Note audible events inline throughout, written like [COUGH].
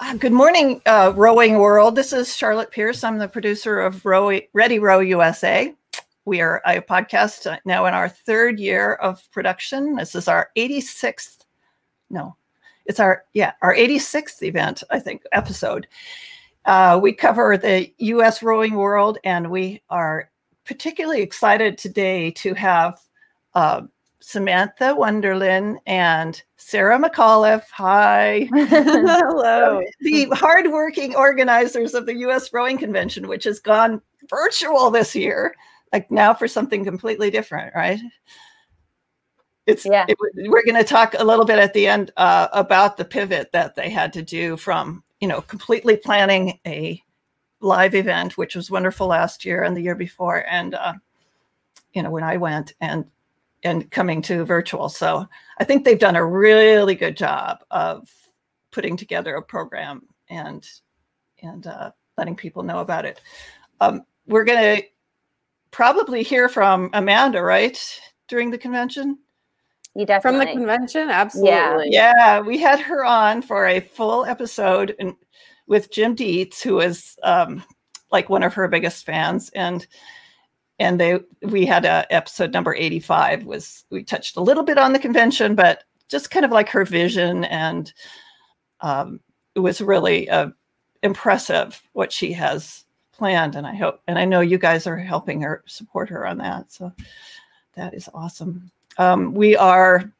Uh, good morning, uh, rowing world. This is Charlotte Pierce. I'm the producer of Row- Ready Row USA. We are a podcast uh, now in our third year of production. This is our 86th, no, it's our, yeah, our 86th event, I think, episode. Uh, we cover the US rowing world, and we are particularly excited today to have uh, Samantha Wonderlin and Sarah McAuliffe. Hi. [LAUGHS] Hello. the hardworking organizers of the US Rowing Convention, which has gone virtual this year, like now for something completely different, right? It's, yeah. It, we're going to talk a little bit at the end uh, about the pivot that they had to do from, you know, completely planning a live event, which was wonderful last year and the year before. And, uh, you know, when I went and and coming to virtual. So I think they've done a really good job of putting together a program and and uh, letting people know about it. Um, we're going to probably hear from Amanda, right, during the convention. You definitely from the convention, absolutely. Yeah, yeah. We had her on for a full episode and with Jim Dietz, who is um, like one of her biggest fans, and and they we had a episode number 85 was we touched a little bit on the convention but just kind of like her vision and um, it was really uh, impressive what she has planned. And i hope and i know you guys are helping her support her on that. So that is awesome. Um, we are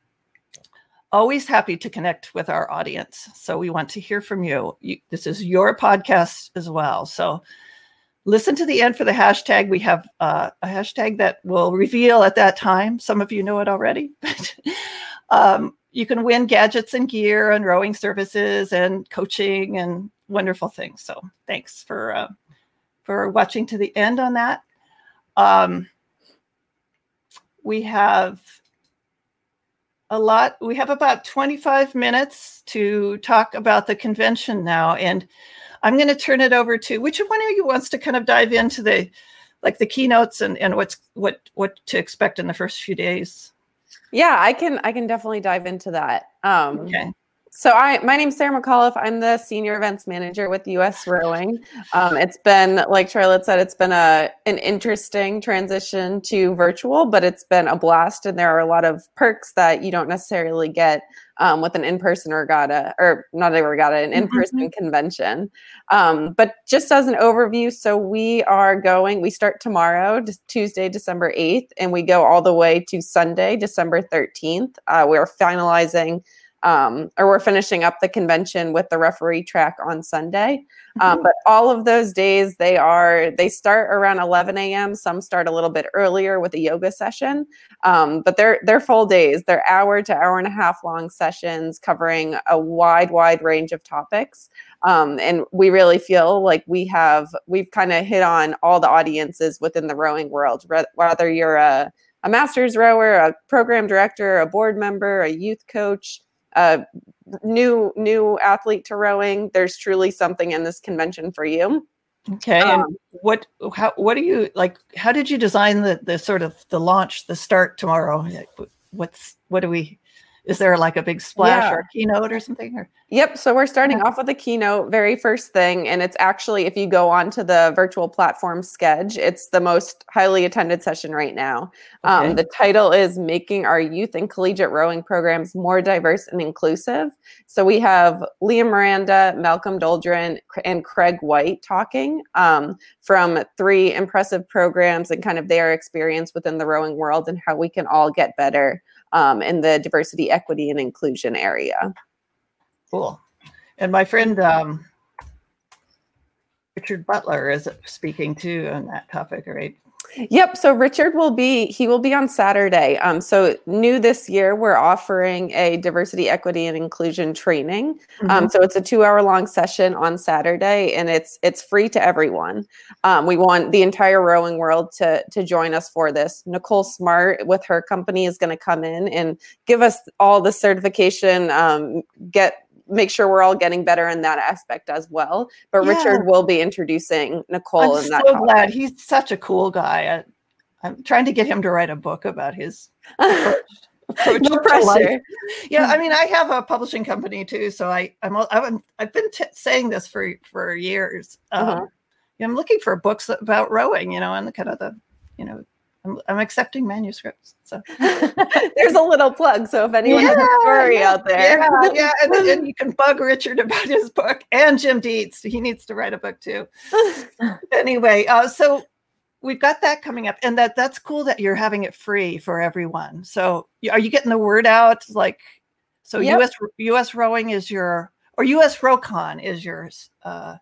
always happy to connect with our audience. So we want to hear from you, you this is your podcast as well. So listen to the end for the hashtag. We have uh, a hashtag that will reveal at that time. Some of you know it already, but [LAUGHS] um, you can win gadgets and gear and rowing services and coaching and wonderful things. So thanks for uh, for watching to the end on that. Um, we have a lot. We have about 25 minutes to talk about the convention now. And I'm going to turn it over to which one of you wants to kind of dive into the like the keynotes and, and what's what what to expect in the first few days. Yeah, I can I can definitely dive into that. Um, okay. So I, my name's Sarah McAuliffe. I'm the senior events manager with US Rowing. Um, it's been, like Charlotte said, it's been a an interesting transition to virtual, but it's been a blast, and there are a lot of perks that you don't necessarily get um, with an in-person regatta, or not a regatta, an in-person mm-hmm. convention. Um, but just as an overview, so we are going. We start tomorrow, Tuesday, December eighth, and we go all the way to Sunday, December thirteenth. Uh, we are finalizing um, or we're finishing up the convention with the referee track on Sunday. Um, mm-hmm. but all of those days, they are they start around 11 a.m. Some start a little bit earlier with a yoga session, um, but they're they're full days. They're hour to hour and a half long sessions covering a wide wide range of topics. Um, and we really feel like we have we've kind of hit on all the audiences within the rowing world, whether you're a a master's rower, a program director, a board member, a youth coach, a new new athlete to rowing, there's truly something in this convention for you. Okay. Um, and what how what do you like how did you design the the sort of the launch, the start tomorrow? What's what do we is there like a big splash yeah. or keynote or something or Yep. So we're starting off with a keynote, very first thing. And it's actually, if you go onto the virtual platform Sched, it's the most highly attended session right now. Um, okay. Um, the title is Making Our Youth and Collegiate Rowing Programs More Diverse and Inclusive. So we have Liam Miranda, Malcolm Doldrin, and Craig White talking um, from three impressive programs and kind of their experience within the rowing world and how we can all get better um, in the diversity, equity, and inclusion area. Cool. And my friend um, Richard Butler is speaking too on that topic, right? Yep. So Richard will be he will be on Saturday. Um, so new this year, we're offering a diversity, equity, and inclusion training. Um, mm-hmm. Um, so it's a two hour long session on Saturday, and it's it's free to everyone. Um, we want the entire rowing world to to join us for this. Nicole Smart with her company is going to come in and give us all the certification. Um, get make sure we're all getting better in that aspect as well. But yeah. Richard will be introducing Nicole. I'm in that so topic. glad he's such a cool guy. I, am trying to get him to write a book about his. [LAUGHS] approach no pressure. Yeah, I [LAUGHS] mean, I have a publishing company too, so I I'm I've, I've been t- saying this for for years. Um, uh-huh. I'm looking for books about rowing, you know, and the kind of the, you know, I'm, I'm accepting manuscripts. So [LAUGHS] there's a little plug. So if anyone yeah, has a story yeah, out there, yeah, yeah. [LAUGHS] And, and, you can bug Richard about his book and Jim Dietz. He needs to write a book too. [LAUGHS] anyway, uh, so we've got that coming up, and that that's cool that you're having it free for everyone. So are you getting the word out? Like, so yep. US US rowing is your or US Rowcon is yours. Uh,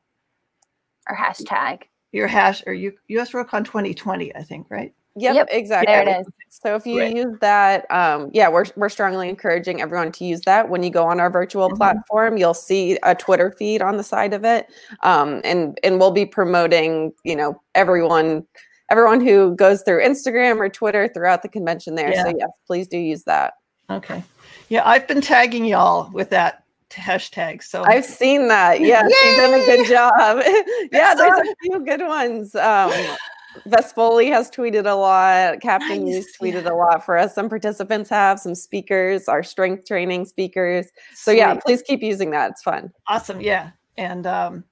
our hashtag. Your hash or you US Rowcon 2020, I think, right? Yep, yep, exactly. There it is. So if you use that, um, yeah, we're we're strongly encouraging everyone to use that. When you go on our virtual mm-hmm. platform, you'll see a Twitter feed on the side of it, um, and and we'll be promoting, you know, everyone everyone who goes through Instagram or Twitter throughout the convention there. Yeah. So yes, please do use that. Okay. Yeah, I've been tagging y'all with that hashtag. So I've seen that. Yeah, you've done a good job. [LAUGHS] yeah, there's a few good ones. Um, [LAUGHS] Vespoli has tweeted a lot. Captain nice. News tweeted yeah. a lot for us. Some participants have some speakers, our strength training speakers. So Sweet. yeah, please keep using that. It's fun. Awesome. Yeah, and um,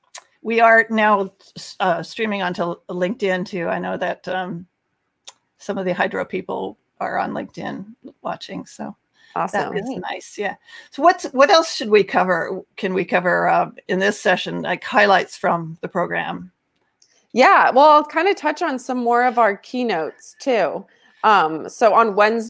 we are now uh, streaming onto LinkedIn too. I know that um, some of the Hydrow people are on LinkedIn watching. So Awesome. That is nice. Yeah. So what's what else should we cover? Can we cover uh, in this session like highlights from the program? Yeah. Well, I'll kind of touch on some more of our keynotes too. Um, so on Wednesday,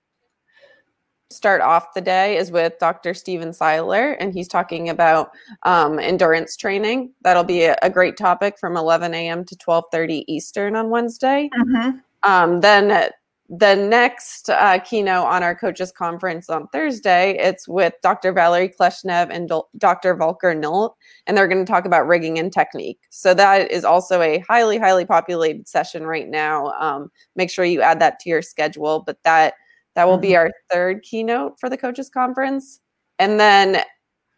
start off the day is with Dr. Stephen Seiler, and he's talking about um, endurance training. That'll be a, a, great topic from 11 a.m. to 12:30 Eastern on Wednesday. Mm-hmm. Um, then the next uh, keynote on our coaches conference on Thursday, it's with Dr. Valery Kleshnev and Dr. Volker Nolte, and they're going to talk about rigging and technique. So that is also a highly, highly populated session right now. Um, make sure you add that to your schedule. But that that will mm-hmm. be our third keynote for the coaches conference, and then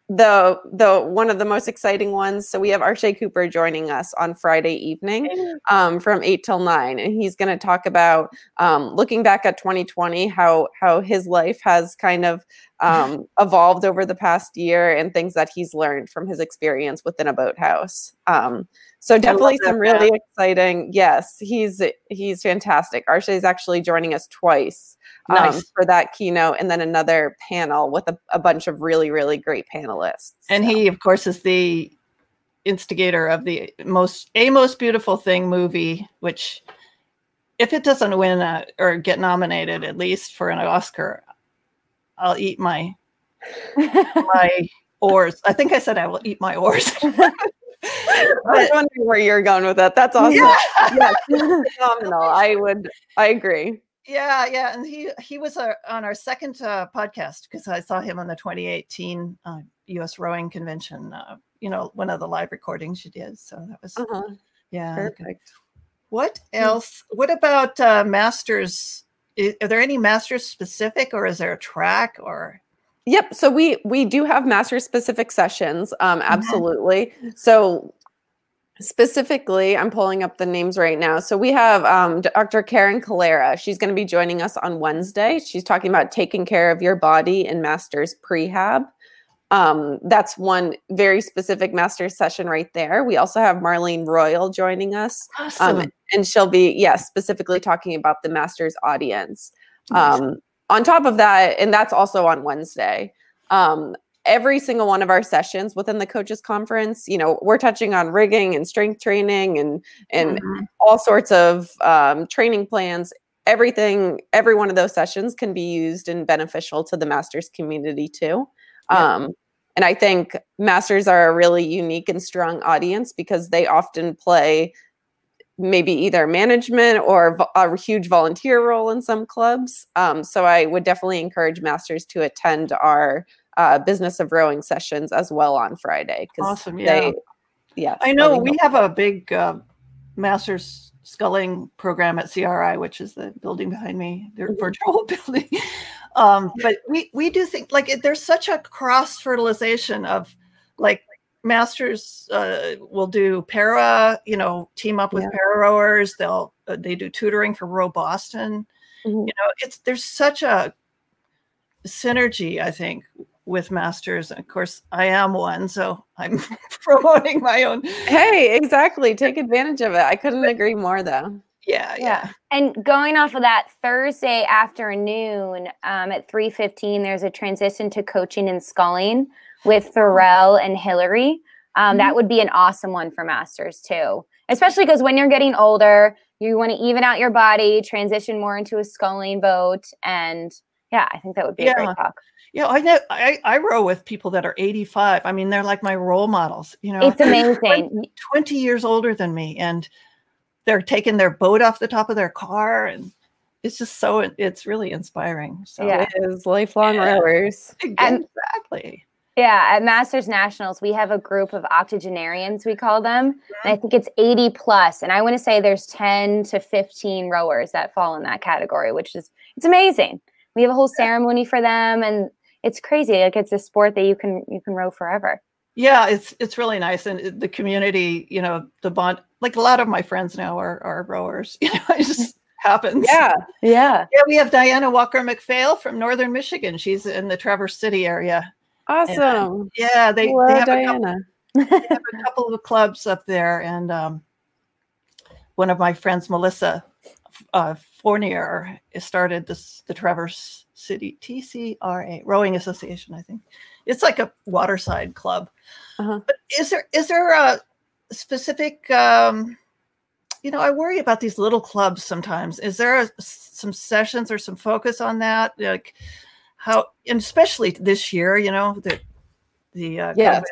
the the one of the most exciting ones. So we have Arshay Cooper joining us on Friday evening um, from eight till nine, and he's going to talk about um, looking back at 2020, how how his life has kind of um, [LAUGHS] evolved over the past year, and things that he's learned from his experience within a boathouse. Um, so definitely some really exciting. Yes, he's he's fantastic. Arshay is actually joining us twice um, for that keynote, and then another panel with a, a bunch of really really great panelists. And so. he, of course, is the instigator of the most a most beautiful thing movie, which if it doesn't win a, or get nominated at least for an Oscar, I'll eat my [LAUGHS] my oars. I think I said I will eat my oars. [LAUGHS] I was wondering where you're going with that. That's awesome. Yeah. yes, phenomenal. I would. I agree. Yeah, yeah, and he he was uh, on our second uh, podcast because I saw him on the 2018 uh, U.S. Rowing Convention. Uh, you know, one of the live recordings you did. So that was uh-huh. yeah, perfect. What else? What about uh, masters? Are there any masters specific, or is there a track or? Yep. So we we do have master specific sessions. Um, mm-hmm. absolutely. So specifically, I'm pulling up the names right now. So we have um, Dr. Karen Calera. She's going to be joining us on Wednesday. She's talking about taking care of your body in masters prehab. Um, that's one very specific master session right there. We also have Marlene Royle joining us. Um, awesome. Um, and she'll be, yes, yeah, specifically talking about the master's audience. Nice. On top of that, and that's also on Wednesday. Um, every single one of our sessions within the coaches conference, you know, we're touching on rigging and strength training and and mm-hmm. all sorts of um, training plans. Everything, every one of those sessions can be used and beneficial to the masters community too. Yeah. Um, and I think masters are a really unique and strong audience because they often play maybe either management or a huge volunteer role in some clubs. Um, so I would definitely encourage masters to attend our uh, business of rowing sessions as well on Friday. Awesome. Yeah. They, yeah. I know we have a big uh, masters sculling program at CRI, which is the building behind me, the mm-hmm. virtual [LAUGHS] building. Um, but we, we do think like there's such a cross fertilization of like masters uh, will do para, you know, team up with yeah. para rowers. They'll uh, they do tutoring for Row Boston. Mm-hmm. You know, it's there's such a synergy, I think, with masters. And of course, I am one, so I'm [LAUGHS] promoting my own. Hey, exactly. Take advantage of it. I couldn't agree more, though. Yeah, yeah. And going off of that Thursday afternoon um, at 3:15, there's a transition to coaching and sculling with Pharrell and Hillary. Um, That would be an awesome one for masters too, especially because when you're getting older, you want to even out your body, transition more into a sculling boat, and yeah, I think that would be a Yeah. great talk. Yeah, I know. I, I row with people that are 85. I mean, they're like my role models. You know, It's [LAUGHS] amazing. 20 years older than me, and they're taking their boat off the top of their car, and it's just so. It's really inspiring. So Yeah. It is lifelong Yeah. rowers. [LAUGHS] And- exactly. Yeah, at Masters Nationals, we have a group of octogenarians, we call them. And I think it's 80 plus. And I want to say there's 10 to 15 rowers that fall in that category, which is it's amazing. We have a whole ceremony for them and it's crazy. Like it's a sport that you can you can row forever. Yeah, it's it's really nice, and the community. You know, the bond. Like a lot of my friends now are are rowers. [LAUGHS] You know, it just happens. Yeah. Yeah. Yeah, we have Diana Walker McPhail from Northern Michigan. She's in the Traverse City area. Awesome. Yeah, they, Hello, they have a couple, Diana. they have a [LAUGHS] couple of clubs up there, and um, one of my friends, Melissa uh, Fournier, started this the Traverse City TCRA Rowing Association. I think it's like a waterside club. Uh-huh. But is there is there a specific? Um, you know, I worry about these little clubs sometimes. Is there a, some sessions or some focus on that? Like how, and especially this year, you know, the the uh, Yes.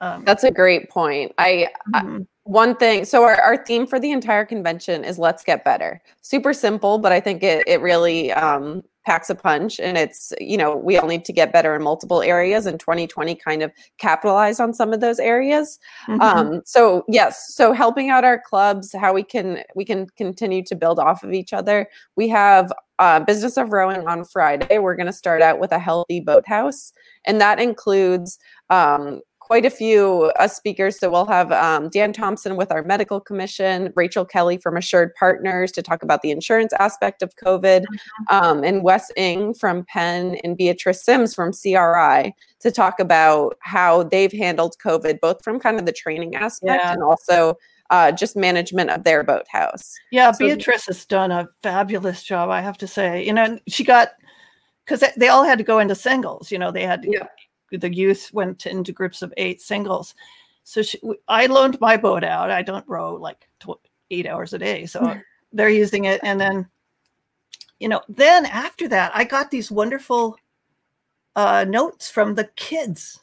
Um, That's a great point. I mhm. one thing so our, our theme for the entire convention is let's get better super simple but i think it, it really um, packs a punch and it's you know we all need to get better in multiple areas and 2020 kind of capitalized on some of those areas Mhm. um, so yes so helping out our clubs how we can we can continue to build off of each other we have uh, business of rowing on friday we're going to start out with a healthy boathouse and that includes um, quite a few uh, speakers. So we'll have um, Dan Thompson with our medical commission, Rachel Kelly from Assured Partners to talk about the insurance aspect of COVID, um, and Wes Ng from Penn and Beatrice Sims from CRI to talk about how they've handled COVID, both from kind of the training aspect Yeah. and also uh, just management of their boathouse. Yeah, So- Beatrice has done a fabulous job, I have to say. You know, and she got because they, all had to go into singles. You know, they had Yeah. the youth went into groups of eight singles. So she, I loaned my boat out. I don't row like tw- eight hours a day, so [LAUGHS] they're using it. And then, you know, then after that, I got these wonderful uh, notes from the kids.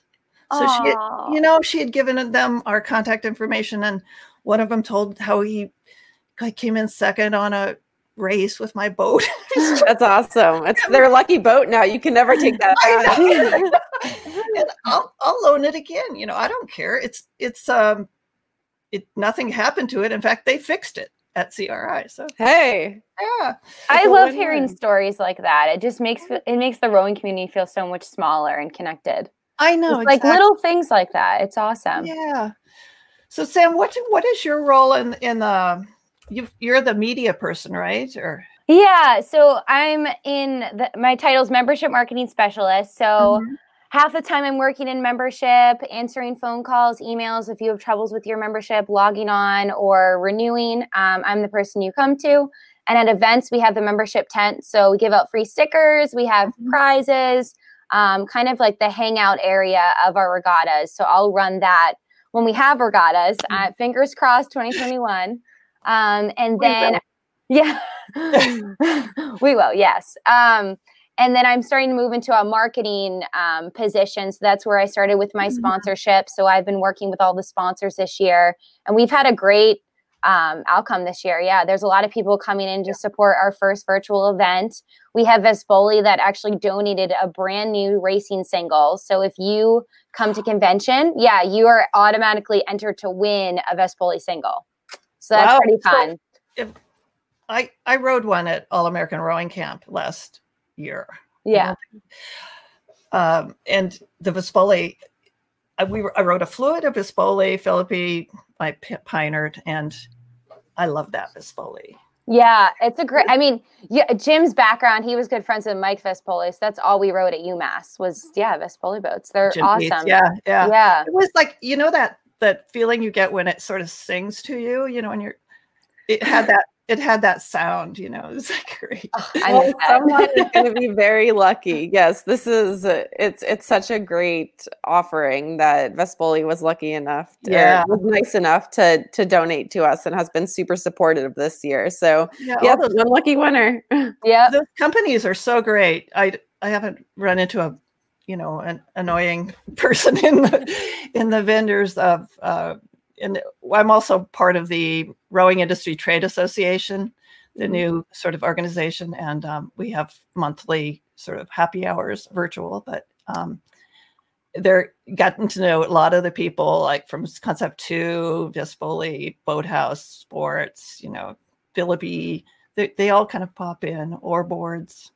So she, had, you know, she had given them our contact information, and one of them told how he, I came in second on a race with my boat. [LAUGHS] [LAUGHS] That's awesome. It's their lucky boat now. You can never take that I back. [LAUGHS] and I'll, I'll loan it again. You know, I don't care. It's it's um, it nothing happened to it. In fact, they fixed it at CRI. So hey, yeah, I love win-win. hearing stories like that. It just makes it makes the rowing community feel so much smaller and connected. I know. It's like little things like that. It's awesome. Yeah. So Sam, what what is your role in in the you you're the media person, right? Or Yeah, so I'm in the, my title's membership marketing specialist. So Mm-hmm. half the time I'm working in membership, answering phone calls, emails. If you have troubles with your membership, logging on or renewing, um, I'm the person you come to. And at events, we have the membership tent. So we give out free stickers, we have Mhm. prizes, um, kind of like the hangout area of our regattas. So I'll run that when we have regattas. Uh, fingers crossed, 2021. Um, and then, [LAUGHS] yeah, [LAUGHS] we will. Yes. Um, and then I'm starting to move into a marketing um, position. So that's where I started with my Mhm. sponsorship. So I've been working with all the sponsors this year, and we've had a great um, outcome this year. Yeah, there's a lot of people coming in to support our first virtual event. We have Vespoli that actually donated a brand new racing single. So if you come to [GASPS] convention, yeah, you are automatically entered to win a Vespoli single. So that's Wow. pretty So- fun. I I rode one at All American Rowing Camp last year. yeah. Um, and the Vespoli, I, we were, I wrote a fluid, a Vespoli, Filippi, I P- Pinard, and I love that Vespoli. Yeah, it's a great. I mean, yeah, Jim's background. He was good friends with Mike Vespoli, so that's all we wrote at UMass was yeah, Vespoli boats. They're Jim awesome. Beats, Yeah, yeah, yeah. It was like you know that that feeling you get when it sort of sings to you. You know, when you're. It had that. It had that sound. You know, [LAUGHS] it was like great. Oh, I Well, [LAUGHS] someone is going to be very lucky. Yes, this is uh, it's it's such a great offering that Vespoli was lucky enough, to, Yeah. was nice enough to to donate to us, and has been super supportive this year. So Yeah, yeah, all one lucky winner. [LAUGHS] Yeah, the companies are so great. I I haven't run into a you know an annoying person in the in the vendors of uh, and I'm also part of the Rowing Industry Trade Association, the Mhm. new sort of organization, and um, we have monthly sort of happy hours virtual, but um, they're gotten to know a lot of the people like from Concept Two, Vespoli, Boathouse, Sports, you know, Filippi. They, they all kind of pop in or boards.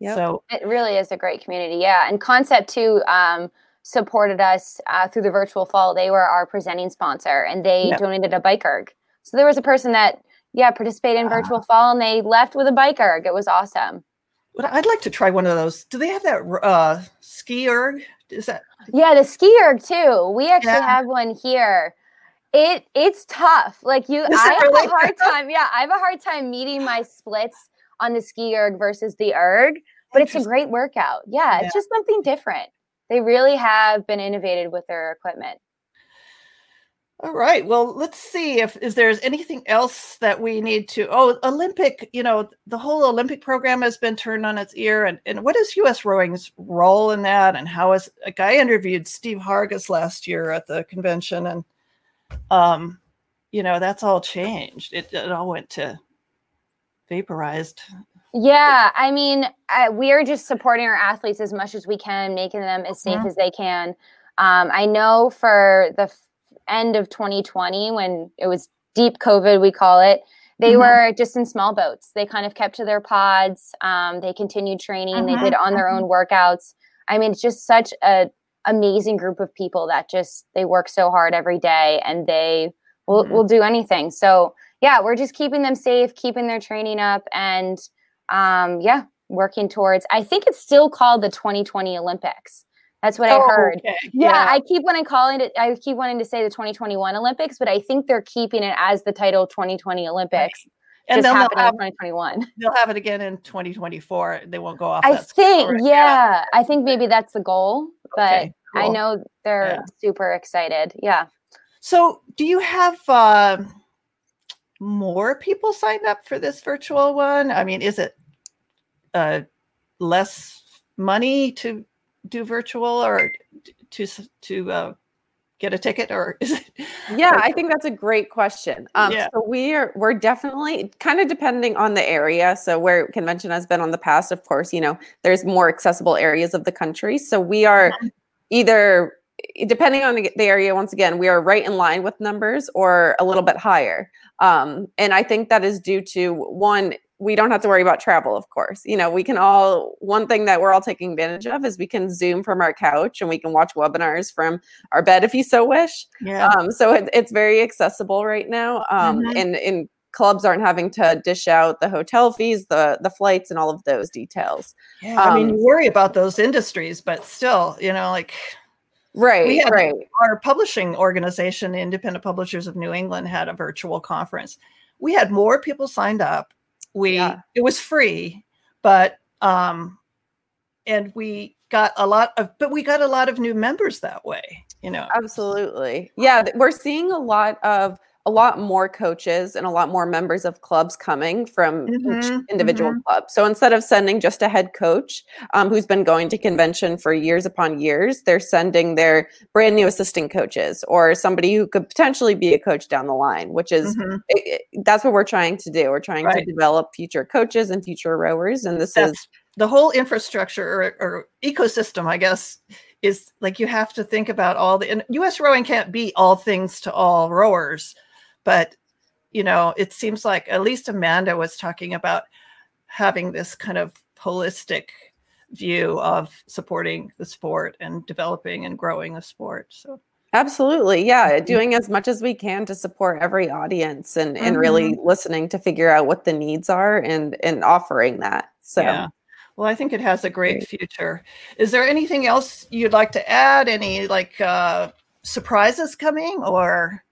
Yep. So It really is a great community. Yeah. And Concept 2 um, supported us uh, through the virtual fall. They were our presenting sponsor and they Yeah. donated a bike erg. So there was a person that, yeah, participated in virtual fall and they left with a bike erg. It was awesome. but I'd like to try one of those. Do they have that uh, ski erg? Is that Yeah, the ski erg too. We actually Yeah. have one here. It it's tough. Like you, Is I have really? a hard [LAUGHS] time. Yeah, I have a hard time meeting my splits on the ski erg versus the erg, but it's a great workout. Yeah, Yeah. it's just something different. They really have been innovated with their equipment. All right. Well, let's see if is there's anything else that we need to. Oh, Olympic. You know, the whole Olympic program has been turned on its ear, and and what is U.S. rowing's role in that? And how is a guy interviewed Steve Hargis last year at the convention, and um, you know, that's all changed. It it all went to vaporized. Yeah, I mean, uh, we are just supporting our athletes as much as we can, making them as safe Mhm. as they can. Um, I know for the f- end of 2020, when it was deep COVID, we call it, they Mhm. were just in small boats. They kind of kept to their pods. Um, they continued training. They did on their own workouts. I mean, it's just such a amazing group of people that just they work so hard every day and they will, Mhm. will do anything. So yeah, we're just keeping them safe, keeping their training up, and um, yeah, working towards. I think it's still called the 2020 Olympics. That's what I Oh, heard. okay. Yeah, I keep wanting calling it. I keep wanting to say the 2021 Olympics, but I think they're keeping it as the title 2020 Olympics. and then they'll have, 2021. they'll have it again in 2024. They won't go off. I think, right? yeah, I think maybe that's the goal, but Okay, I know they're Yeah. super excited. Yeah. So, do you have uh, more people signed up for this virtual one? I mean, is it uh, less money to do virtual or to to uh, get a ticket, or is it? Yeah, I think that's a great question. Um, Yeah. So we are we're definitely kind of depending on the area. So where convention has been on the past, of course, you know, there's more accessible areas of the country. So we are Mm-hmm. either depending on the, the area. Once again, we are right in line with numbers or a little bit higher. Um, and I think that is due to one. We don't have to worry about travel, of course. You know, we can all, one thing that we're all taking advantage of is we can Zoom from our couch and we can watch webinars from our bed if you so wish. Yeah. Um, so it, it's very accessible right now. Um, Mhm. and, and clubs aren't having to dish out the hotel fees, the the flights, and all of those details. yeah. I mean, um, you worry about those industries, but still, you know, like Right, had- right. our publishing organization, Independent Publishers of New England, had a virtual conference. We had more people signed up. We Yeah. it was free, but um, and we got a lot of, but we got a lot of new members that way. You know, Absolutely. Yeah, we're seeing a lot of a lot more coaches and a lot more members of clubs coming from each Mhm, individual club. So instead of sending just a head coach um, who's been going to convention for years upon years, they're sending their brand new assistant coaches or somebody who could potentially be a coach down the line, which is Mhm. it, it- that's what we're trying to do. We're trying to develop future coaches and future rowers, and this that's is the whole infrastructure or, or ecosystem, I guess, is like you have to think about all the and US rowing can't be all things to all rowers, but you know, it seems like at least Amanda was talking about having this kind of holistic view of supporting the sport and developing and growing the sport. So Absolutely. Yeah. Doing as much as we can to support every audience and, mm-hmm. and really mm-hmm. listening to figure out what the needs are and, and offering that. So, yeah. Well, I think it has a great future. Is there anything else you'd like to add? Any like uh, surprises coming or?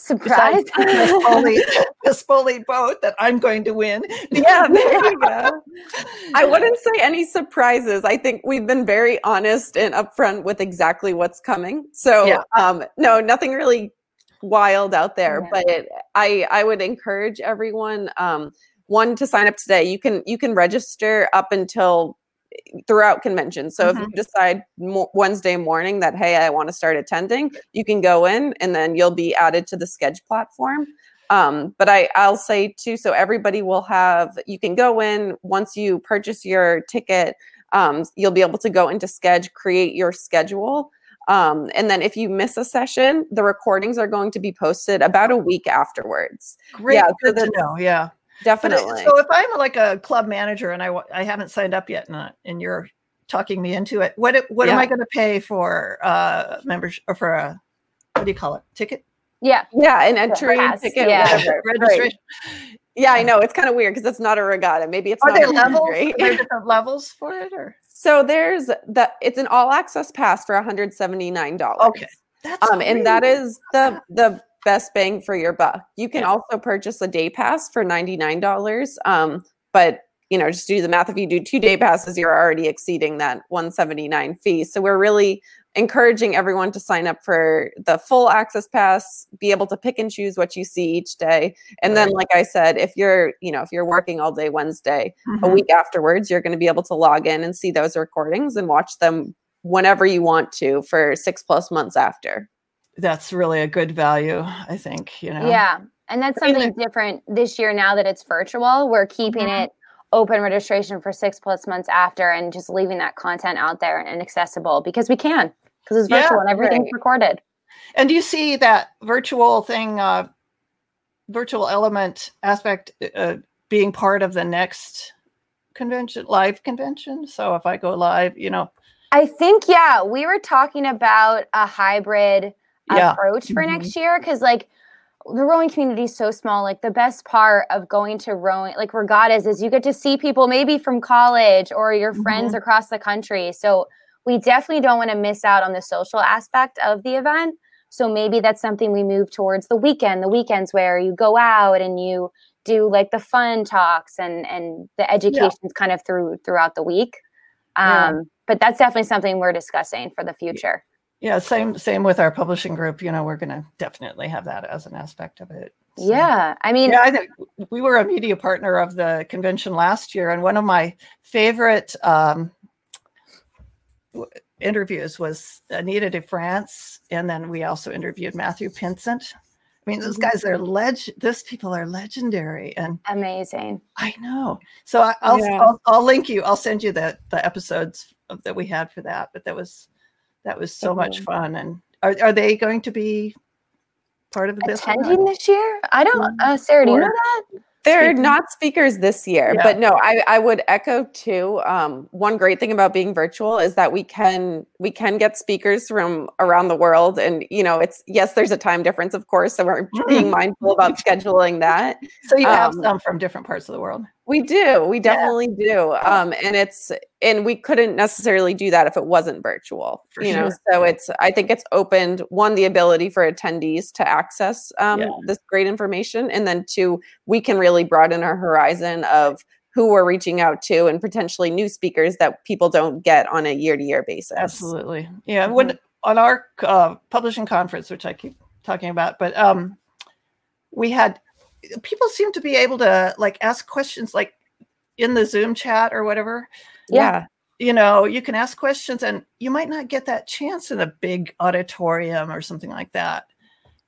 Surprise! [LAUGHS] the Spoli boat that I'm going to win. [LAUGHS] Yeah, there you go. I wouldn't say any surprises. I think we've been very honest and upfront with exactly what's coming. So, yeah. um, no, nothing really wild out there. Yeah. But I, I would encourage everyone. Um, one to sign up today. You can you can register up until throughout convention. So mm-hmm. if you decide mo- Wednesday morning that hey, I want to start attending, you can go in and then you'll be added to the Sched platform. Um, but I, I'll say too, so everybody will have, you can go in once you purchase your ticket, um, you'll be able to go into Sched, create your schedule. Um, and then if you miss a session, the recordings are going to be posted about a week afterwards. Great, yeah, so to know. Yeah, definitely. so if I'm like a club manager and I I haven't signed up yet, and, and you're talking me into it, what what yeah. am I going to pay for uh members or for a what do you call it ticket? Yeah, yeah, an entry ticket, yeah. [LAUGHS] registration. Right. Yeah, I know it's kind of weird because it's not a regatta. Maybe it's are not there levels? Are there different levels for it, or so there's the it's an all access pass for 179 dollars. Okay, that's um, and that is the the best bang for your buck. You can yeah. also purchase a day pass for $99. Um, but you know, just do the math. If you do two day passes, you're already exceeding that 179 fee. So we're really encouraging everyone to sign up for the full access pass, be able to pick and choose what you see each day. And then, like I said, if you're, you know, if you're working all day Wednesday, mm-hmm. a week afterwards, you're going to be able to log in and see those recordings and watch them whenever you want to for six plus months after that's really a good value, I think, you know. Yeah. And that's something different this year now that it's virtual. We're keeping mm-hmm. it open registration for six plus months after and just leaving that content out there and accessible because we can, because it's virtual yeah, and everything's right. recorded. And do you see that virtual thing, uh, virtual element aspect uh, being part of the next convention, live convention? So if I go live, you know. I think, yeah, we were talking about a hybrid yeah. approach for mm-hmm. next year because like the rowing community is so small. Like the best part of going to rowing, like regattas, is you get to see people maybe from college or your mm-hmm. friends across the country. So we definitely don't want to miss out on the social aspect of the event. So maybe that's something we move towards the weekend, the weekends where you go out and you do like the fun talks and and the education's yeah. kind of through throughout the week. Um, yeah. But that's definitely something we're discussing for the future yeah same same with our publishing group you know we're going to definitely have that as an aspect of it so, yeah i mean yeah, I think we were a media partner of the convention last year and one of my favorite um, interviews was anita DeFrantz and then we also interviewed matthew pinsent I mean, those mm-hmm. guys are leg. Those people are legendary and amazing. I know. So I, will yeah. I'll, I'll link you. I'll send you the the episodes that we had for that. But that was that was so much mm-hmm. fun. And are, are they going to be part of this attending this year? I don't. Mm-hmm. Uh, Sarah, do you know that? They're not speakers this year, yeah. but no, I, I would echo too. Um, one great thing about being virtual is that we can we can get speakers from around the world, and you know, it's yes, there's a time difference, of course, so we're being mm. mindful about scheduling that. [LAUGHS] So you have um, some from different parts of the world. We do. We definitely yeah. do. Um, and it's and we couldn't necessarily do that if it wasn't virtual. For you sure. know, so it's I think it's opened one the ability for attendees to access um, yeah. this great information, and then two, we can really broaden our horizon of who we're reaching out to and potentially new speakers that people don't get on a year to year basis. Absolutely. Yeah. Mm-hmm. When on our uh, publishing conference, which I keep talking about, but um, we had people seem to be able to like ask questions like in the Zoom chat or whatever. Yeah. You know, you can ask questions and you might not get that chance in a big auditorium or something like that.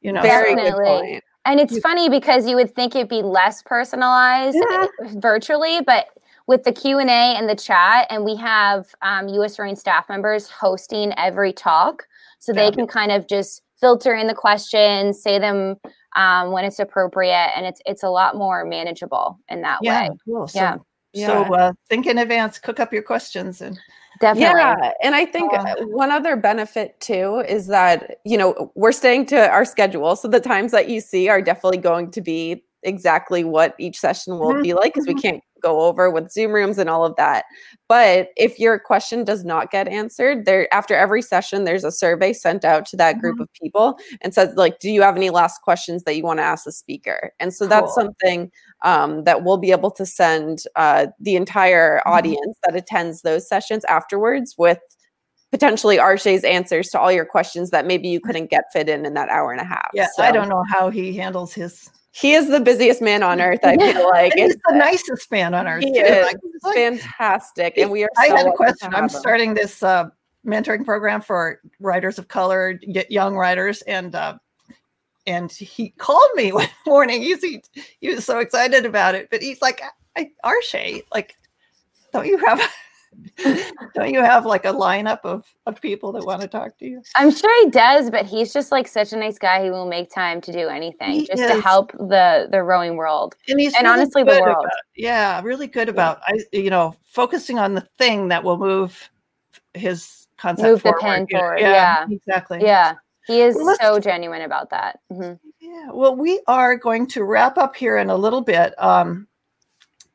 You know, very good point. And it's funny because you would think it'd be less personalized yeah. virtually, but with the q&a and the chat and we have um, us rowing staff members hosting every talk so they can kind of just filter in the questions say them um, when it's appropriate, and it's it's a lot more manageable in that yeah, way. Cool. So, yeah. So uh, think in advance, cook up your questions, and Definitely. Yeah, and I think uh, one other benefit too is that you know we're staying to our schedule, so the times that you see are definitely going to be exactly what each session will Mhm, be like because we can't go over with Zoom rooms and all of that. But if your question does not get answered, there after every session, there's a survey sent out to that group Mhm. of people and says like, "Do you have any last questions that you want to ask the speaker?" And so that's something um, that we'll be able to send uh, the entire Mhm. audience that attends those sessions afterwards with potentially Arshay's answers to all your questions that maybe you couldn't get fit in in that hour and a half. Yeah, So I don't know how he handles his. He is the busiest man on [LAUGHS] earth. I feel like he's the nicest man on earth. he too. is Like, fantastic, and we are. I so had a question. I'm him. starting this uh, mentoring program for writers of color, young writers, and uh, and he called me [LAUGHS] one morning. He's, he, he was so excited about it, but he's like, I, Arshay, like, don't you have [LAUGHS] don't you have like a lineup of of people that want to talk to you? I'm sure he does, but he's just like such a nice guy. He will make time to do anything He just to help the the rowing world. And he's And really honestly, the world. about- yeah, really good about I you know focusing on the thing that will move his concept Move the forward. pen you know? forward, Yeah, yeah. exactly. Yeah, he is Well, so genuine about that. Mhm. Yeah, well, we are going to wrap up here in a little bit, um,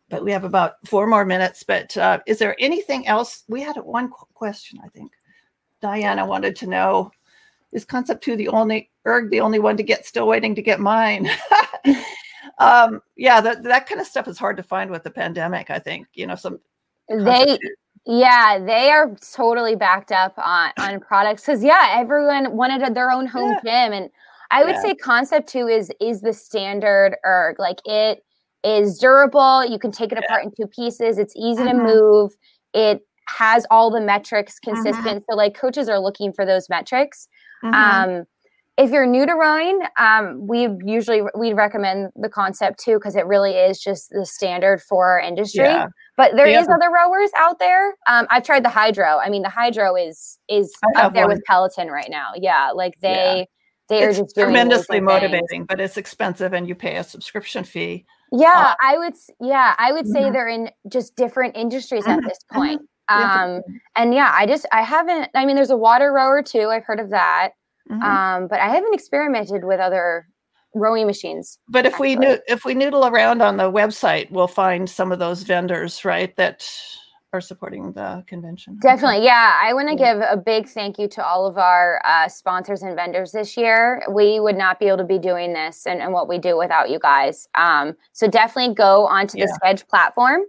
but we have about four more minutes. But uh, is there anything else? We had one qu- question, I think. Diana wanted to know: Is Concept Two the only erg the only one to get? Still waiting to get mine. [LAUGHS] um, yeah, that that kind of stuff is hard to find with the pandemic. I think you know some. They Yeah, they are totally backed up on on products because yeah, everyone wanted their own home gym, and I would Yeah. say Concept Two is is the standard erg. Like it is durable. You can take it Yeah. apart in two pieces. It's easy to Mhm. move. It has all the metrics Mm-hmm. consistent. So like coaches are looking for those metrics. Mhm. Um, if you're new to rowing, um, we usually we recommend the Concept Two because it really is just the standard for our industry. Yeah. But there The is other- rowers out there. Um, I've tried the Hydrow. I mean, the Hydrow is is I up there one. with Peloton right now. Yeah, like Yeah. they they are it's just doing tremendously amazing things. motivating, but it's expensive, and you pay a subscription fee. Yeah, I would. Yeah, I would say Mhm. they're in just different industries at this mhm. point. Um, and yeah, I just I haven't. I mean, there's a water rower too. I've heard of that. Mhm. Um, but I haven't experimented with other rowing machines. But if we actually. knew, if we noodle around on the website, we'll find some of those vendors, right, that supporting the convention. Definitely. Yeah. I want to Yeah. give a big thank you to all of our uh, sponsors and vendors this year. We would not be able to be doing this and, and what we do without you guys. Um, so definitely go onto the Yeah. Sched platform.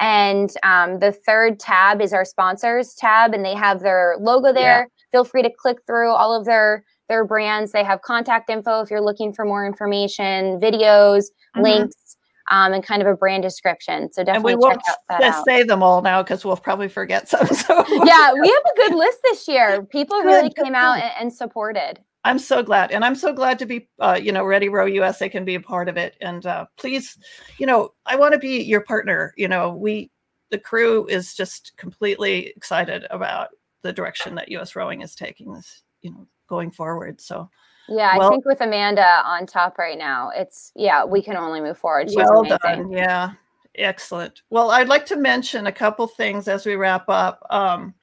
And um, the third tab is our sponsors tab, and they have their logo there. Feel free to click through all of their their brands. They have contact info if you're looking for more information, videos, Mhm. links, um, and kind of a brand description. So And we definitely check won't out that just out. say them all now because we'll probably forget some. [LAUGHS] So yeah, we have a good list this year. People Good, really good, came out and, and supported. I'm so glad, and I'm so glad to be, uh, you know, Ready Row USA can be a part of it. And uh, please, you know, I want to be your partner. You know, we, the crew, is just completely excited about the direction that US Rowing is taking this, you know, going forward. So Yeah, Well- I think with Amanda on top right now, it's yeah, we can only move forward. She's well amazing. done. Yeah, excellent. Well, I'd like to mention a couple things as we wrap up. Um,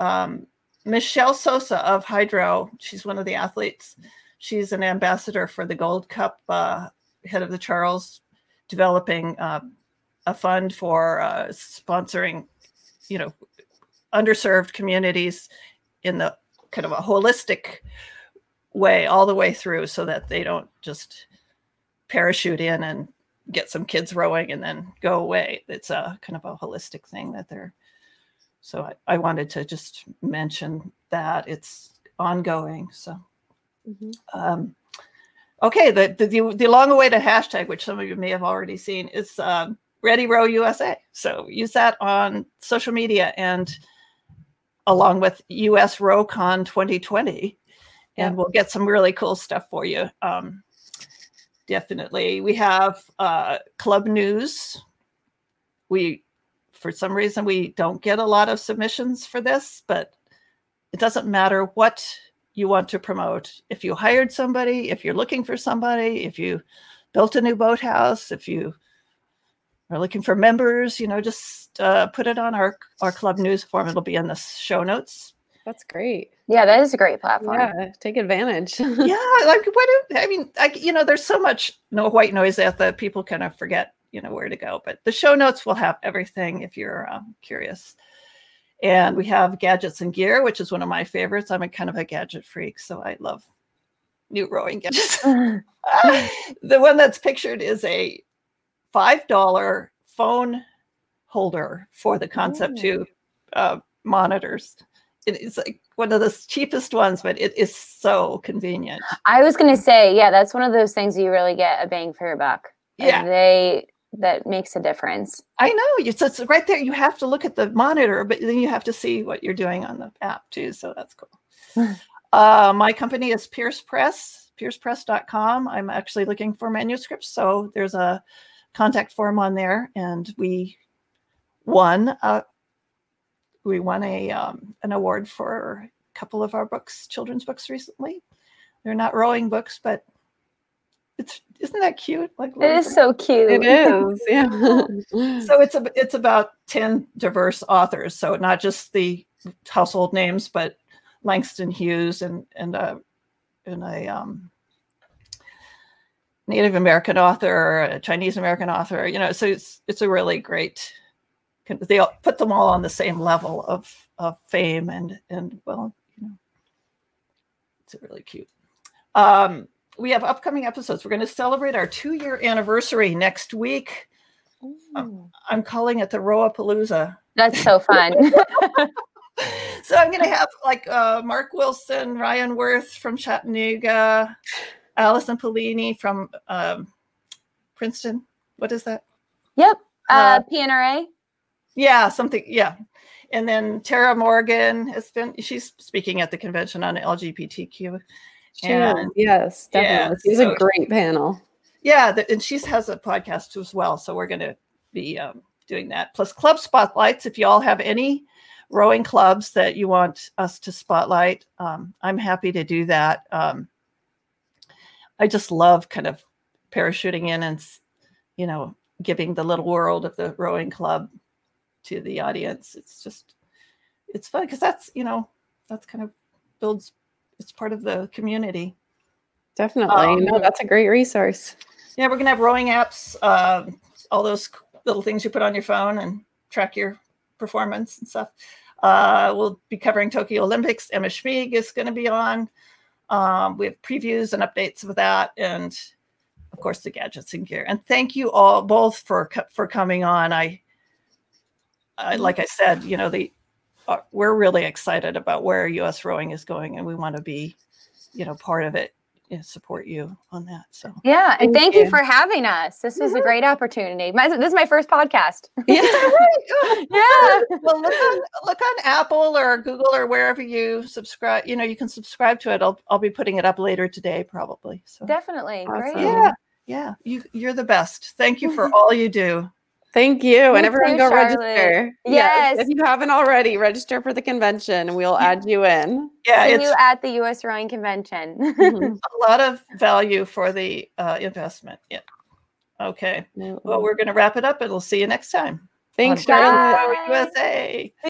um, Michelle Sosa of Hydrow, she's one of the athletes. She's an ambassador for the Gold Cup, uh, head of the Charles, developing uh, a fund for uh, sponsoring, you know, underserved communities in the kind of a holistic way all the way through so that they don't just parachute in and get some kids rowing and then go away. It's a kind of a holistic thing that they're. So I, I wanted to just mention that it's ongoing. So Mhm. um, okay, the, the the the long-awaited hashtag, which some of you may have already seen, is um, Ready Row USA. So use that on social media and along with US RowCon 2020, and we'll get some really cool stuff for you. Um, definitely, we have uh, club news. We, for some reason, we don't get a lot of submissions for this, but it doesn't matter what you want to promote. If you hired somebody, if you're looking for somebody, if you built a new boathouse, if you are looking for members, you know, just uh, put it on our our club news form. It'll be in the show notes. That's great. Yeah, that is a great platform. Yeah, take advantage. [LAUGHS] yeah, like what? Do, I mean, I, you know, there's so much no white noise out that people kind of forget, you know, where to go. But the show notes will have everything if you're um, curious. And we have gadgets and gear, which is one of my favorites. I'm a kind of a gadget freak, so I love new rowing gadgets. [LAUGHS] [LAUGHS] the one that's pictured is a five dollar phone holder for the Concept Two uh, monitors. It's like one of the cheapest ones, but it is so convenient. I was going to say, yeah, that's one of those things you really get a bang for your buck. Yeah, and they that makes a difference. I know. So it's right there. You have to look at the monitor, but then you have to see what you're doing on the app too. So that's cool. [SIGHS] uh, my company is Pierce Press, piercepress.com. I'm actually looking for manuscripts. So there's a contact form on there. And we won a we won a um, an award for a couple of our books, children's books recently. They're not rowing books, but it's isn't that cute? Like it is so cute. It is, [LAUGHS] yeah. [LAUGHS] so it's a, it's about ten diverse authors. So not just the household names, but Langston Hughes and and a and a um, Native American author, a Chinese American author. You know, so it's it's a really great. They put them all on the same level of of fame and and well, you know, it's really cute. Um, we have upcoming episodes. We're going to celebrate our two year anniversary next week. Ooh. I'm calling it the Roa Palooza. That's so fun. [LAUGHS] [LAUGHS] so I'm going to have like uh, Mark Wilson, Ryan Worth from Chattanooga, Allison Polini from um, Princeton. What is that? Yep. Uh, uh, PNRA. Yeah, something. Yeah. And then Tara Morgan has been, she's speaking at the convention on LGBTQ and, yes, definitely. Yeah, She's so, a great panel. Yeah, the, and she has a podcast as well. So we're going to be um, doing that. Plus club spotlights. If you all have any rowing clubs that you want us to spotlight, um, I'm happy to do that. Um, I just love kind of parachuting in and, you know, giving the little world of the rowing club to the audience. It's just, it's fun because that's, you know, that's kind of builds it's part of the community. Definitely. Um, no, that's a great resource. Yeah, we're gonna have rowing apps, uh, all those little things you put on your phone and track your performance and stuff. Uh, we'll be covering Tokyo Olympics. Emma Schmieg is going to be on. Um, we have previews and updates of that, and of course the gadgets and gear. And thank you all both for for coming on. I, I like I said, you know the uh, we're really excited about where U.S. rowing is going, and we want to be, you know, part of it and support you on that. So yeah, and thank, thank you. you. for having us. This was mm-hmm. a great opportunity. My, this is my first podcast. [LAUGHS] Yeah, [LAUGHS] [LAUGHS] yeah. Well, look on look on Apple or Google or wherever you subscribe. You know, you can subscribe to it. I'll I'll be putting it up later today, probably. So definitely, awesome. great. Yeah, yeah. You you're the best. Thank you for all you do. Thank you. Thank and everyone go Charlotte. register. Yes. yes. If you haven't already, register for the convention. We'll add you in. Yeah. See you at the US Rowing Convention. Mm-hmm. [LAUGHS] a lot of value for the uh, investment. Yeah. Okay. Well, we're going to wrap it up and we'll see you next time. Thanks, Charlotte. USA.